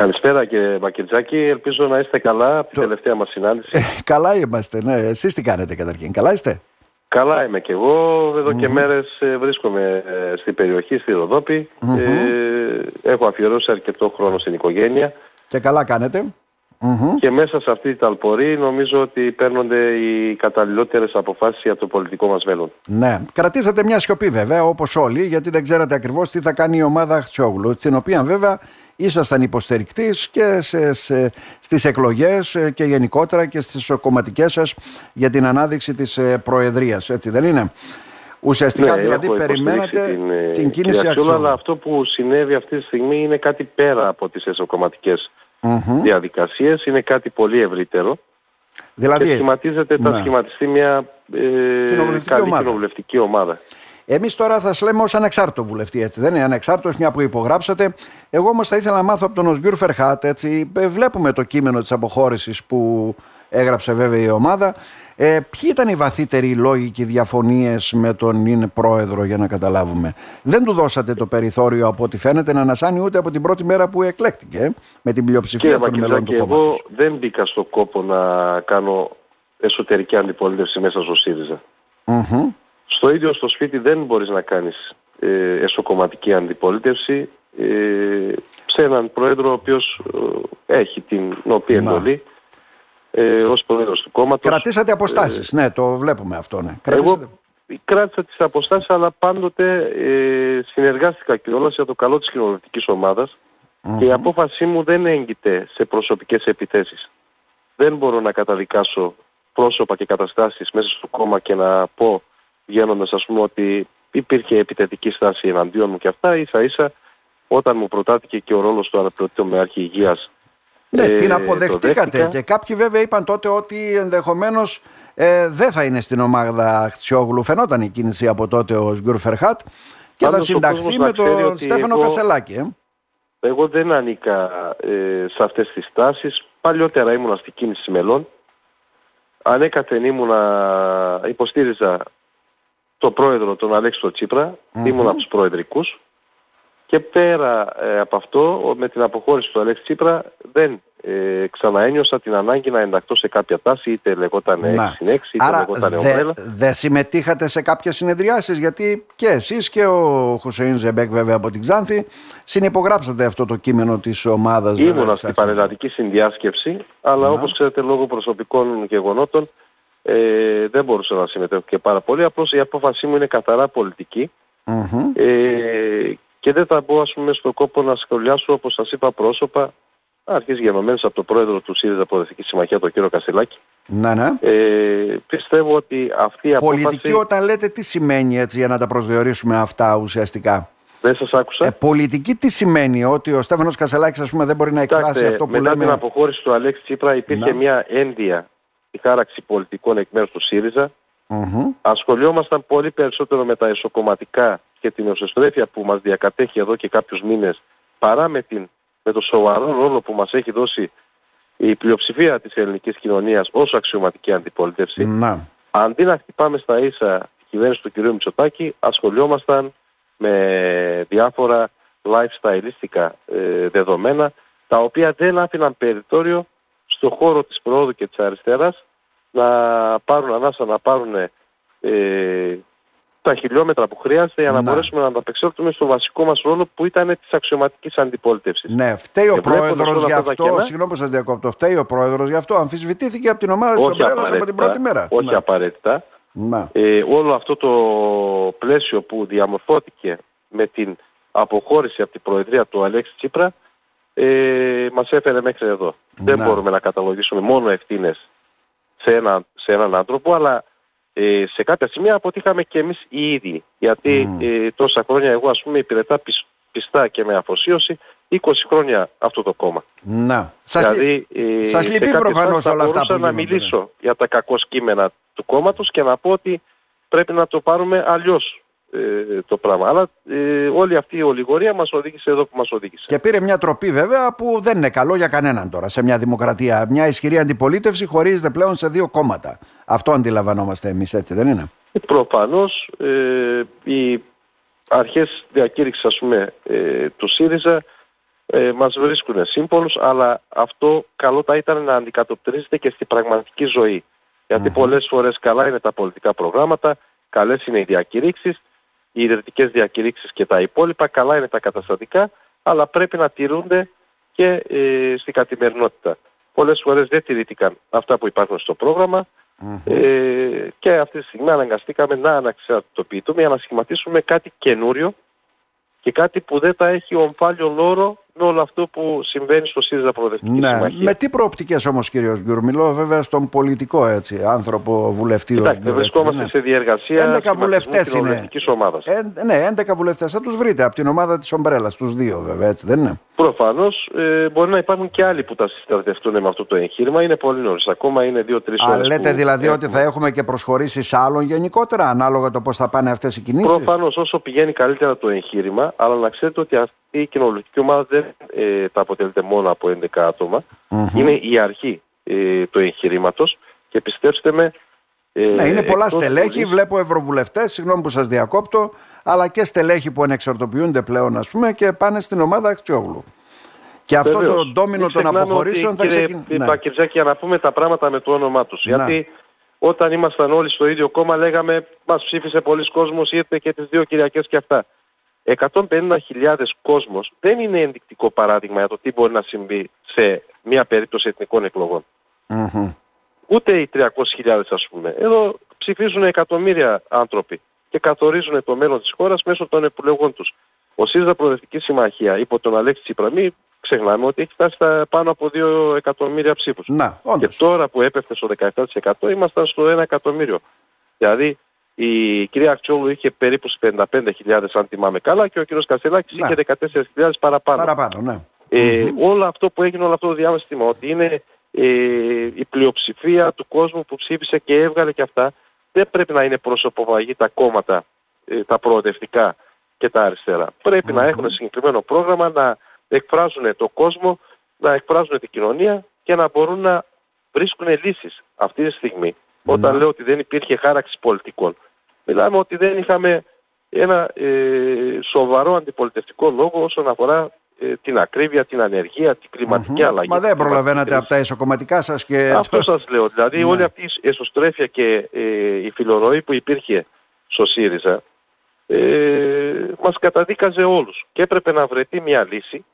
Καλησπέρα και Μακετζάκη. Ελπίζω να είστε καλά από την τελευταία μας συνάντηση. Ε, καλά είμαστε, ναι. Εσείς τι κάνετε καταρχήν. Καλά είστε; Καλά είμαι και εγώ. Εδώ και μέρες ε, βρίσκομαι ε, στην περιοχή, στη ροδοπη Ε, έχω αφιερώσει αρκετό χρόνο στην οικογένεια. Και καλά κάνετε. Και μέσα σε αυτή την ταλπορή νομίζω ότι παίρνονται οι καταλληλότερες αποφάσεις για το πολιτικό μας μέλλον. Ναι. Κρατήσατε μια σιωπή βέβαια όπως όλοι γιατί δεν ξέρατε ακριβώς τι θα κάνει η ομάδα Χτσόγλου στην οποία βέβαια ήσασταν υποστηρικτής και σε, σε, στις εκλογές ε, και γενικότερα και στις κομματικές σας για την ανάδειξη της ε, Προεδρίας, έτσι δεν είναι; Ουσιαστικά ναι, δηλαδή περιμένατε την, ε, την κίνηση αξιών. Αλλά αυτό που συνέβη αυτή τη στιγμή είναι κάτι πέρα από τις εσωκομματικές mm-hmm. διαδικασίες, είναι κάτι πολύ ευρύτερο. Δηλαδή, και σχηματίζεται, ναι. θα σχηματιστεί μια ε, καλή ομάδα. κοινοβουλευτική ομάδα. Εμείς τώρα θα σας λέμε ως ανεξάρτητο βουλευτή, έτσι δεν είναι ανεξάρτητος, μια που υπογράψατε. Εγώ όμως θα ήθελα να μάθω από τον Οσγκούρ Φερχάτ, έτσι. Ε, βλέπουμε το κείμενο της αποχώρησης που έγραψε βέβαια η ομάδα. Ε, ποιοι ήταν οι βαθύτεροι λόγοι και οι διαφωνίες με τον είναι πρόεδρο, για να καταλάβουμε; Δεν του δώσατε το περιθώριο από ό,τι φαίνεται να ανασάνει ούτε από την πρώτη μέρα που εκλέκτηκε ε, με την πλειοψηφία των μελών του κόμματος. Εγώ δεν μπήκα στο κόπο να κάνω εσωτερική αντιπολίτευση μέσα στο ΣΥΡΙΖΑ. Mm-hmm. Στο ίδιο στο σπίτι δεν μπορείς να κάνεις ε, εσωκομματική αντιπολίτευση ε, σε έναν πρόεδρο ο οποίος ε, έχει την οποία εντολή ε, ως πρόεδρος του κόμματος. Κρατήσατε αποστάσεις, ε, ναι, το βλέπουμε αυτό, ναι. Εγώ κράτησα τις αποστάσεις αλλά πάντοτε ε, συνεργάστηκα και όλα για το καλό της κοινωνικής και η απόφασή μου δεν έγκυται σε προσωπικές επιθέσεις. Δεν μπορώ να καταδικάσω πρόσωπα και καταστάσεις μέσα στο κόμμα και να πω βγαίνοντας ας πούμε ότι υπήρχε επιθετική στάση εναντίον μου και αυτά ίσα ίσα όταν μου προτάθηκε και ο ρόλος του αναπληρωτήτου με αρχή υγείας ναι, ε, την αποδεχτήκατε και κάποιοι βέβαια είπαν τότε ότι ενδεχομένως ε, δεν θα είναι στην ομάδα Χτσιόγλου. Φαινόταν η κίνηση από τότε ο Σγκουρ Φερχάτ και θα συνταχθεί με τον Στέφανο εγώ, Κασελάκη. Ε. Εγώ δεν ανήκα ε, σε αυτές τις τάσεις. Παλιότερα ήμουνα στην κίνηση μελών. Ανέκαθεν ήμουνα, υποστήριζα το πρόεδρο τον Αλέξη Τσίπρα, mm-hmm. ήμουν από τους προεδρικούς και πέρα ε, από αυτό με την αποχώρηση του Αλέξη Τσίπρα δεν ε, ξαναένιωσα την ανάγκη να ενταχθώ σε κάποια τάση είτε λεγόταν 6 6 είτε Άρα λεγόταν δε, Δεν συμμετείχατε σε κάποιες συνεδριάσεις γιατί και εσείς και ο Χουσεϊν Ζεμπέκ βέβαια από την Ξάνθη συνυπογράψατε αυτό το κείμενο της ομάδας. Ήμουνα στην πανελλαδική συνδιάσκεψη αλλά να. όπως ξέρετε λόγω προσωπικών γεγονότων ε, δεν μπορούσα να συμμετέχω και πάρα πολύ. Απλώς η απόφασή μου είναι καθαρά Ε, και δεν θα μπω ας πούμε στον κόπο να σχολιάσω όπως σας είπα πρόσωπα αρχής γενομένως από το πρόεδρο του ΣΥΡΙΖΑ Προοδευτική Συμμαχία, τον κύριο Κασιλάκη. Ναι, ναι. Ε, πιστεύω ότι αυτή η απόφαση... Πολιτική όταν λέτε τι σημαίνει έτσι για να τα προσδιορίσουμε αυτά ουσιαστικά; Δεν σας άκουσα. Ε, πολιτική τι σημαίνει, ότι ο Στέφανος Κασελάκης ας πούμε δεν μπορεί να εκφράσει αυτό που μετά λέμε... Μετά την αποχώρηση του Αλέξη Τσίπρα υπήρχε ναι. μια ένδια η χάραξη πολιτικών εκ μέρους του ΣΥΡΙΖΑ. Mm-hmm. Ασχολιόμασταν πολύ περισσότερο με τα εσωκομματικά και την εσωστρέφεια που μας διακατέχει εδώ και κάποιους μήνες παρά με, την, με το σοβαρό ρόλο που μας έχει δώσει η πλειοψηφία της ελληνικής κοινωνίας ως αξιωματική αντιπολίτευση. Mm-hmm. Αντί να χτυπάμε στα ίσα την κυβέρνηση του κ. Μητσοτάκη, ασχολιόμασταν με διάφορα lifestyle ε, δεδομένα τα οποία δεν άφηναν περιθώριο στο χώρο της προόδου και της αριστεράς να πάρουν ανάσα, να πάρουν ε, τα χιλιόμετρα που χρειάζεται για να, να. μπορέσουμε να ανταπεξέλθουμε στο βασικό μας ρόλο που ήταν της αξιωματικής αντιπολίτευσης. Ναι, φταίει ο πρόεδρος γι' αυτό, συγγνώμη που σας διακόπτω, φταίει ο πρόεδρος γι' αυτό, αμφισβητήθηκε από την ομάδα της Ομπρέλας από την πρώτη μέρα. Όχι ναι. απαραίτητα. Ε, όλο αυτό το πλαίσιο που διαμορφώθηκε με την αποχώρηση από την Προεδρία του Αλέξη Τσίπρα ε, μας έφερε μέχρι εδώ. Δεν ναι. μπορούμε να καταλογίσουμε μόνο ευθύνες σε, ένα, σε έναν άνθρωπο, αλλά ε, σε κάποια σημεία αποτύχαμε και εμείς οι ίδιοι. Γιατί ε, τόσα χρόνια εγώ ας πούμε υπηρετά πιστά και με αφοσίωση 20 χρόνια αυτό το κόμμα. Να. Δηλαδή, ε, σας λυπεί προφανώς όλα αυτά που να μιλήσω ναι. για τα κακό κείμενα του κόμματος και να πω ότι πρέπει να το πάρουμε αλλιώς ε, το πράγμα. Αλλά ε, όλη αυτή η ολιγορία μας οδήγησε εδώ που μας οδήγησε. Και πήρε μια τροπή βέβαια που δεν είναι καλό για κανέναν τώρα σε μια δημοκρατία. Μια ισχυρή αντιπολίτευση χωρίζεται πλέον σε δύο κόμματα. Αυτό αντιλαμβανόμαστε εμείς έτσι δεν είναι; Ε, προφανώς ε, οι αρχές διακήρυξης ας πούμε ε, του ΣΥΡΙΖΑ ε, μας βρίσκουν σύμφωνους, αλλά αυτό καλό θα ήταν να αντικατοπτρίζεται και στην πραγματική ζωή. Γιατί πολλές φορές καλά είναι τα πολιτικά προγράμματα, καλές είναι οι διακηρύξεις, οι ιδρυτικές διακηρύξεις και τα υπόλοιπα, καλά είναι τα καταστατικά, αλλά πρέπει να τηρούνται και ε, στην καθημερινότητα. Πολλές φορές δεν τηρήθηκαν αυτά που υπάρχουν στο πρόγραμμα ε, και αυτή τη στιγμή αναγκαστήκαμε να αναξαρτητοποιηθούμε για να σχηματίσουμε κάτι καινούριο και κάτι που δεν θα έχει ομφάλιο λόρο με όλο αυτό που συμβαίνει στο ΣΥΡΙΖΑ Προοδευτική ναι. Συμμαχία. Με τι προοπτικές όμως κύριος Γκουρ, μιλώ βέβαια στον πολιτικό έτσι, άνθρωπο βουλευτή. Κοιτάξτε, βρισκόμαστε ναι. σε διεργασία 11 βουλευτές είναι. ομάδας. Ε, ναι, 11 βουλευτές θα τους βρείτε από την ομάδα της Ομπρέλας, τους δύο βέβαια, έτσι δεν είναι; Προφανώς ε, μπορεί να υπάρχουν και άλλοι που θα συστατευτούν με αυτό το εγχείρημα, είναι πολύ νωρίς, ακόμα είναι 2-3 ώρες. λέτε δηλαδή ότι θα έχουμε και προσχωρήσεις άλλων γενικότερα, ανάλογα το πώς θα πάνε αυτές οι κινήσεις; Προφανώς όσο πηγαίνει καλύτερα το εγχείρημα, αλλά να ξέρετε ότι αυτή η κοινοβουλευτική ομάδα δεν ε, τα αποτελείται μόνο από 11 ατομα Είναι η αρχή ε, του εγχειρήματος και πιστέψτε με... Ε, ναι, είναι πολλά στελέχη, βλέπω ευρωβουλευτές, συγγνώμη που σας διακόπτω, αλλά και στελέχη που ανεξαρτοποιούνται πλέον ας πούμε και πάνε στην ομάδα Αξιόγλου. Και αυτό Βεβαίως. το ντόμινο των αποχωρήσεων θα ξεκινήσει. Κύριε Πακυρτζάκη, ναι. να πούμε τα πράγματα με το όνομά τους. Ναι. Γιατί όταν ήμασταν όλοι στο ίδιο κόμμα λέγαμε μας ψήφισε πολλοί κόσμος, ήρθε και τις δύο Κυριακές και αυτά. 150.000 κόσμος δεν είναι ενδεικτικό παράδειγμα για το τι μπορεί να συμβεί σε μια περίπτωση εθνικών Ούτε οι 300.000 ας πούμε. Εδώ ψηφίζουν εκατομμύρια άνθρωποι και καθορίζουν το μέλλον της χώρας μέσω των επιλογών τους. Ο ΣΥΡΙΖΑ Προοδευτική Συμμαχία υπό τον Αλέξη Τσίπρα, μην ξεχνάμε ότι έχει φτάσει στα πάνω από 2 εκατομμύρια ψήφους. Να, και τώρα που έπεφτε στο 17% ήμασταν στο 1 εκατομμύριο. Δηλαδή η κυρία Αξιόλου είχε περίπου 55.000 αν θυμάμαι καλά και ο κύριος Κασελάκης ναι. είχε 14.000 παραπάνω. Παραπάνω, ναι. Ε, Όλο αυτό που έγινε όλο αυτό το διάστημα ότι είναι ε, η πλειοψηφία του κόσμου που ψήφισε και έβγαλε και αυτά δεν πρέπει να είναι προσωποβαγή τα κόμματα, ε, τα προοδευτικά και τα αριστερά. Πρέπει να έχουν συγκεκριμένο πρόγραμμα να εκφράζουν το κόσμο, να εκφράζουν την κοινωνία και να μπορούν να βρίσκουν λύσεις αυτή τη στιγμή. Όταν λέω ότι δεν υπήρχε χάραξη πολιτικών Μιλάμε ότι δεν είχαμε ένα ε, σοβαρό αντιπολιτευτικό λόγο όσον αφορά ε, την ακρίβεια, την ανεργία, την κλιματική αλλαγή. Μα δεν προλαβαίνατε από τα ισοκομματικά σας και... Αυτό σας λέω. Δηλαδή ναι. όλη αυτή η εσωστρέφεια και ε, η φιλορροή που υπήρχε στο ΣΥΡΙΖΑ ε, μας καταδίκαζε όλους. Και έπρεπε να βρεθεί μια λύση.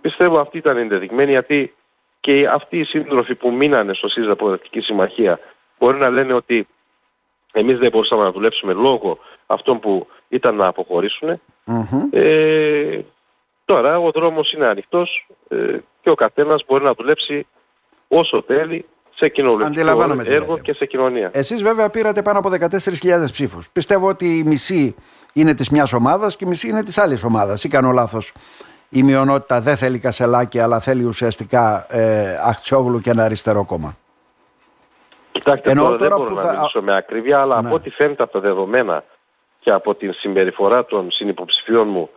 Πιστεύω αυτή ήταν ενδεδειγμένη γιατί και αυτοί οι σύντροφοι που μείνανε στο ΣΥΡΙΖΑ Προοδευτική Συμμαχία μπορεί να λένε ότι εμείς δεν μπορούσαμε να δουλέψουμε λόγω αυτών που ήταν να αποχωρησουν Ε, τώρα ο δρόμος είναι ανοιχτός ε, και ο καθένας μπορεί να δουλέψει όσο θέλει σε κοινωνικό έργο και σε κοινωνία. Εσείς βέβαια πήρατε πάνω από 14.000 ψήφους. Πιστεύω ότι η μισή είναι της μιας ομάδας και η μισή είναι της άλλης ομάδας. Ή κάνω λάθος. Η μειονότητα δεν θέλει Κασελάκη αλλά θέλει ουσιαστικά ε, Αχτσόγλου και ένα αριστερό κόμμα. Κοιτάξτε, Ενώ τώρα, δεν μπορώ να θα... μιλήσω με ακρίβεια, αλλά ναι. από ό,τι φαίνεται από τα δεδομένα και από την συμπεριφορά των συνυποψηφίων μου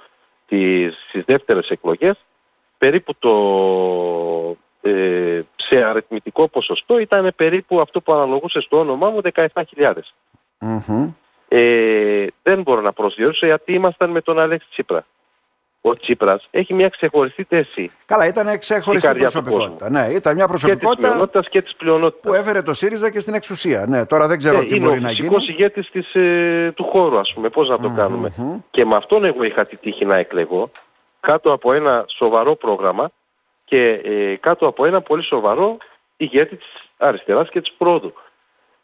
τις, στις δεύτερες εκλογές, περίπου το ε, σε αριθμητικό ποσοστό ήταν περίπου αυτό που αναλογούσε στο όνομά μου 17.000. mm Ε, δεν μπορώ να προσδιορίσω γιατί ήμασταν με τον Αλέξη Τσίπρα ο Τσίπρας έχει μια ξεχωριστή θέση. Καλά, ήταν ξεχωριστή προσωπικότητα. Ναι, ήταν μια προσωπικότητα και της και της πλειονότητας. που έφερε το ΣΥΡΙΖΑ και στην εξουσία. Ναι, τώρα δεν ξέρω ε, τι μπορεί να γίνει. Είναι ο ηγέτης της, ε, του χώρου, ας πούμε, πώς να το κανουμε Και με αυτόν εγώ είχα τη τύχη να εκλεγώ κάτω από ένα σοβαρό πρόγραμμα και ε, κάτω από ένα πολύ σοβαρό ηγέτη της αριστεράς και της πρόοδου.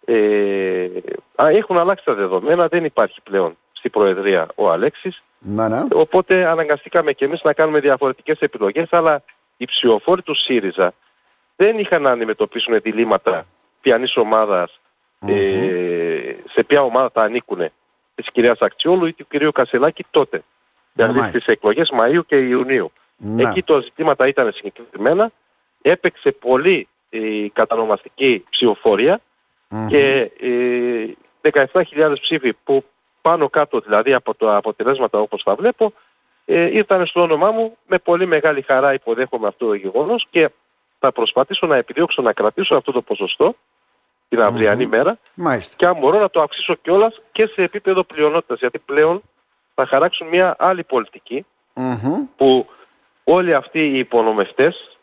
Ε, έχουν αλλάξει τα δεδομένα, δεν υπάρχει πλέον στη Προεδρία ο Αλέξης. Να, ναι. Οπότε αναγκαστήκαμε και εμείς να κάνουμε διαφορετικές επιλογές, αλλά οι ψηφοφόροι του ΣΥΡΙΖΑ δεν είχαν να αντιμετωπίσουν διλήμματα ποιανής ε, σε ποια ομάδα θα ανήκουν της κυρίας Ακτιόλου ή του κυρίου Κασελάκη τότε. Δηλαδή στις εκλογές Μαΐου και Ιουνίου. Να. Εκεί το ζητήματα ήταν συγκεκριμένα, έπαιξε πολύ η κατανομαστική και ε, 17.000 ψήφοι που πάνω κάτω δηλαδή από τα αποτελέσματα όπως τα βλέπω, ε, ήρθαν στο όνομά μου. Με πολύ μεγάλη χαρά υποδέχομαι αυτό το γεγονός και θα προσπαθήσω να επιδιώξω να κρατήσω αυτό το ποσοστό την αυριανή μέρα. Και αν μπορώ να το αυξήσω κιόλας και σε επίπεδο πλειονότητας γιατί πλέον θα χαράξουν μια άλλη που όλοι αυτοί οι υπονομευτές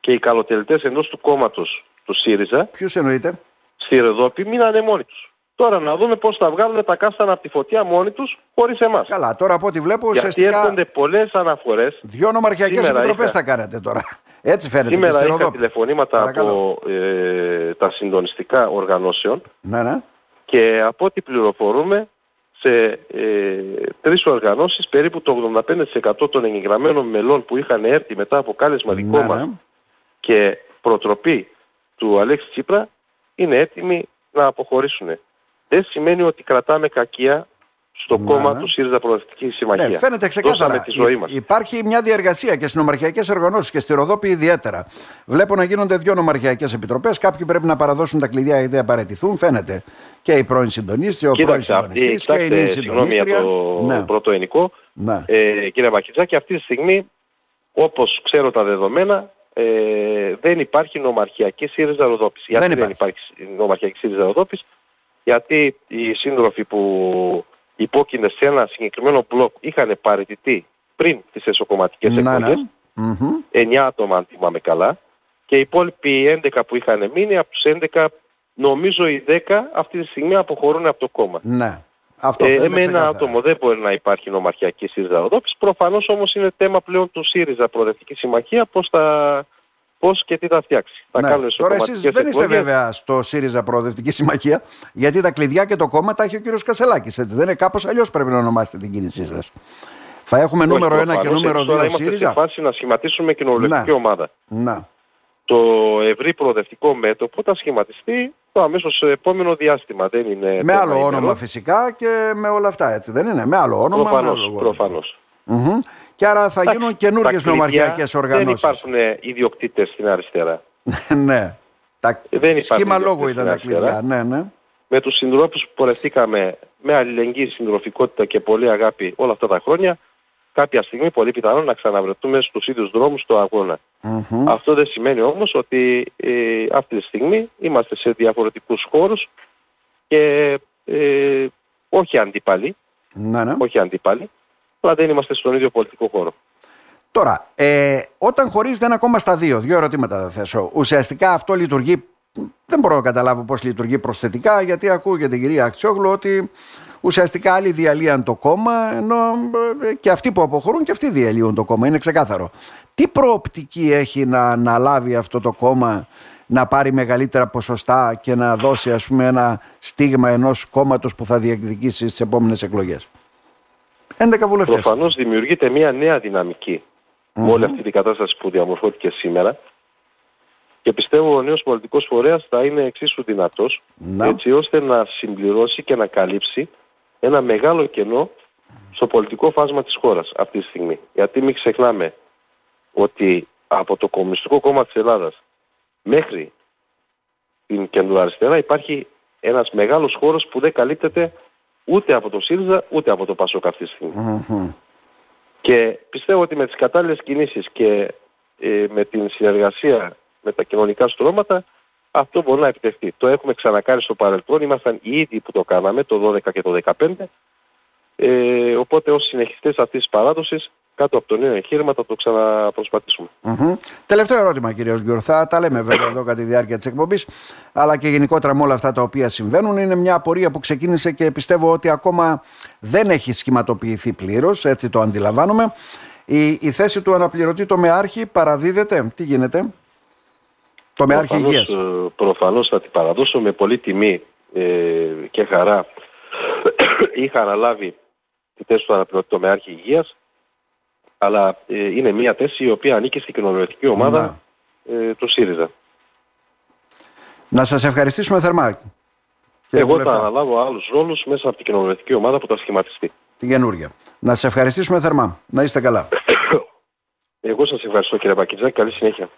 και οι καλοτελετές εντός του κόμματος του ΣΥΡΙΖΑ Ποιους εννοείτε; στη Ρεδόπη μείνανε μόνοι τους. Τώρα να δούμε πώς θα βγάλουν τα κάστανα από τη φωτιά μόνοι τους χωρίς εμάς. Καλά, τώρα από ό,τι βλέπω Γιατί ουσιαστικά έρχονται πολλές αναφορές. δυο νομαρχιακές Σήμερα επιτροπές είχα- θα κάνετε τώρα. Έτσι φαίνεται και Σήμερα στη είχα Ροδόπη. τηλεφωνήματα Παρακαλώ. από ε, τα συντονιστικά οργανώσεων Ναι, ναι. και από ό,τι πληροφορούμε σε ε, τρεις οργανώσεις περίπου το 85% των εγγεγραμμένων μελών που είχαν έρθει μετά από κάλεσμα δικό Ναι, μας ναι. και προτροπή του Αλέξη Τσίπρα είναι έτοιμοι να αποχωρήσουν. Δεν σημαίνει ότι κρατάμε κακία στο Ναι, κόμμα ναι. του ΣΥΡΙΖΑ Προοδευτική Συμμαχία. Ναι, φαίνεται Δώσαμε ξεκάθαρα. τη ζωή Υ- μας. Υπάρχει μια διαργασία και στις νομαρχιακές οργανώσεις και στη Ροδόπη ιδιαίτερα. Βλέπω να γίνονται δύο νομαρχιακές επιτροπές. Κάποιοι πρέπει να παραδώσουν τα κλειδιά γιατί δεν απαρατηθούν. Φαίνεται. Και η πρώην συντονίστρια, ο πρώην Κοίταξε, αυτή, συντονιστής και η νέα κοιτάξτε, συγγνώμη για συντονίστρια. το Ναι, πρώτο ενικό. ναι. Ε, κύριε Μπακιτζάκη, αυτή τη στιγμή, όπως ξέρω τα δεδομένα, ε, δεν υπάρχει νομαρχιακή ΣΥΡΙΖΑ Ροδόπης. Γιατί Δεν δεν υπάρχει νομαρχιακή ΣΥΡΙΖΑ Ροδόπης, γιατί οι σύντροφοι που υπόκεινται σε ένα συγκεκριμένο μπλοκ είχαν παραιτηθεί πριν τις εσωκομματικές Ναι, ναι. εκλογές, Μμμ. 9 άτομα αν θυμάμαι καλά, και οι υπόλοιποι 11 που είχαν μείνει, από τους 11 νομίζω οι 10 αυτή τη στιγμή αποχωρούν από το κόμμα. ναι. Αυτό Ε, φαίνεται με ένα ξεκάθαρα. άτομο δεν μπορεί να υπάρχει νομαρχιακής ΣΥΡΙΖΑ Ροδόπης. Προφανώς όμως είναι θέμα πλέον του ΣΥΡΙΖΑ Προοδευτική Συμμαχία πώς, θα, πώς και τι θα φτιάξει. Θα Ναι. κάνουν Τώρα εσείς εσωκομματικές δεν είστε εκλογές. βέβαια στο ΣΥΡΙΖΑ Προοδευτική Συμμαχία, γιατί τα κλειδιά και το κόμμα τα έχει ο κύριος Κασελάκης. Έτσι. Δεν είναι κάπως αλλιώς πρέπει να ονομάσετε την κίνησή σας. Θα έχουμε Όχι, νούμερο 1 και προφανώς, νούμερο εμείς τώρα 2 είμαστε σε ΣΥΡΙΖΑ; φάση να σχηματίσουμε κοινοβουλευτική Ναι. ομάδα. Να. Το ευρύ προοδευτικό μέτωπο θα σχηματιστεί το αμέσως επόμενο διάστημα. Δεν είναι Με θέμα άλλο ημερών. όνομα φυσικά και με όλα αυτά έτσι δεν είναι; Με άλλο όνομα. με Προφανώς, άλλο προφανώς. Μμμ. Και άρα θα γίνουν Εντάξει, καινούργιες τα κλειδιά νομαρχιακές Δεν οργανώσεις. υπάρχουν ε, ιδιοκτήτες στην αριστερά. ναι. Τα... Δεν υπάρχει Σχήμα ιδιοκτήτης λόγου ήταν τα στην αριστερά. κλειδιά. Ναι, ναι. με τους συντρόφους που πορευτήκαμε με αλληλεγγύη, συντροφικότητα και πολύ αγάπη όλα αυτά τα χρόνια, κάποια στιγμή πολύ πιθανόν να ξαναβρεθούμε στους ίδιους δρόμους στο αγώνα. Μμμ. Αυτό δεν σημαίνει όμως ότι ε, αυτή τη στιγμή είμαστε σε διαφορετικούς χώρους και ε, όχι αντίπαλοι, Ναι, ναι. όχι αντίπαλοι, αλλά δεν είμαστε στον ίδιο πολιτικό χώρο. Τώρα, ε, όταν χωρίζετε ένα κόμμα στα δύο, δύο ερωτήματα θα θέσω. Ουσιαστικά αυτό λειτουργεί, δεν μπορώ να καταλάβω πώς λειτουργεί προσθετικά, γιατί ακούω για την κυρία Αχτσόγλου ότι ουσιαστικά άλλοι διαλύαν το κόμμα, ενώ ε, και αυτοί που αποχωρούν και αυτοί διαλύουν το κόμμα. Είναι ξεκάθαρο. Τι προοπτική έχει να αναλάβει αυτό το κόμμα να πάρει μεγαλύτερα ποσοστά και να δώσει ας πούμε ένα στίγμα ενός κόμματος που θα διεκδικήσει στις επόμενες εκλογές; 11 βουλευτές. Προφανώς δημιουργείται μια νέα δυναμική με όλη αυτή την κατάσταση που διαμορφώθηκε σήμερα και πιστεύω ο νέος πολιτικός φορέας θα είναι εξίσου δυνατός Να. έτσι ώστε να συμπληρώσει και να καλύψει ένα μεγάλο κενό στο πολιτικό φάσμα της χώρας αυτή τη στιγμή. Γιατί μην ξεχνάμε ότι από το Κομμουνιστικό Κόμμα της Ελλάδας μέχρι την κεντροαριστερά υπάρχει ένας μεγάλος χώρος που δεν καλύπτεται ούτε από το ΣΥΡΙΖΑ ούτε από το ΠΑΣΟΚ αυτή τη στιγμή. Μμμ. Και πιστεύω ότι με τις κατάλληλες κινήσεις και ε, με την συνεργασία με τα κοινωνικά στρώματα αυτό μπορεί να επιτευχθεί. Το έχουμε ξανακάνει στο παρελθόν, ήμασταν οι ίδιοι που το κάναμε το 12 και το 15 ε, οπότε ως συνεχιστές αυτής της παράδοσης κάτω από το νέο εγχείρημα θα το ξαναπροσπατήσουμε. Μμμ. Τελευταίο ερώτημα, κύριε Οσγκουρ. Θα τα λέμε βέβαια εδώ κατά τη διάρκεια της εκπομπής, αλλά και γενικότερα με όλα αυτά τα οποία συμβαίνουν. Είναι μια απορία που ξεκίνησε και πιστεύω ότι ακόμα δεν έχει σχηματοποιηθεί πλήρως, έτσι το αντιλαμβάνομαι. Η, η θέση του αναπληρωτή τομεάρχη παραδίδεται; Τι γίνεται, Τομεάρχη Προφανώς, Υγείας. ε, προφανώς θα την παραδώσω με πολύ τιμή ε, και χαρά. Είχα αναλάβει τη θέση του αναπληρωτή τομεάρχη υγείας αλλά ε, είναι μια θέση η οποία ανήκει στην κοινοβουλευτική ομάδα ε, του ΣΥΡΙΖΑ. Να σας ευχαριστήσουμε θερμά. κύριε Εγώ θα Βουλευτά, αναλάβω άλλους ρόλους μέσα από την κοινοβουλευτική ομάδα που θα σχηματιστεί. Την καινούργια. Να σας ευχαριστήσουμε θερμά. Να είστε καλά. Εγώ σας ευχαριστώ κύριε Πακιτζάκη. Καλή συνέχεια.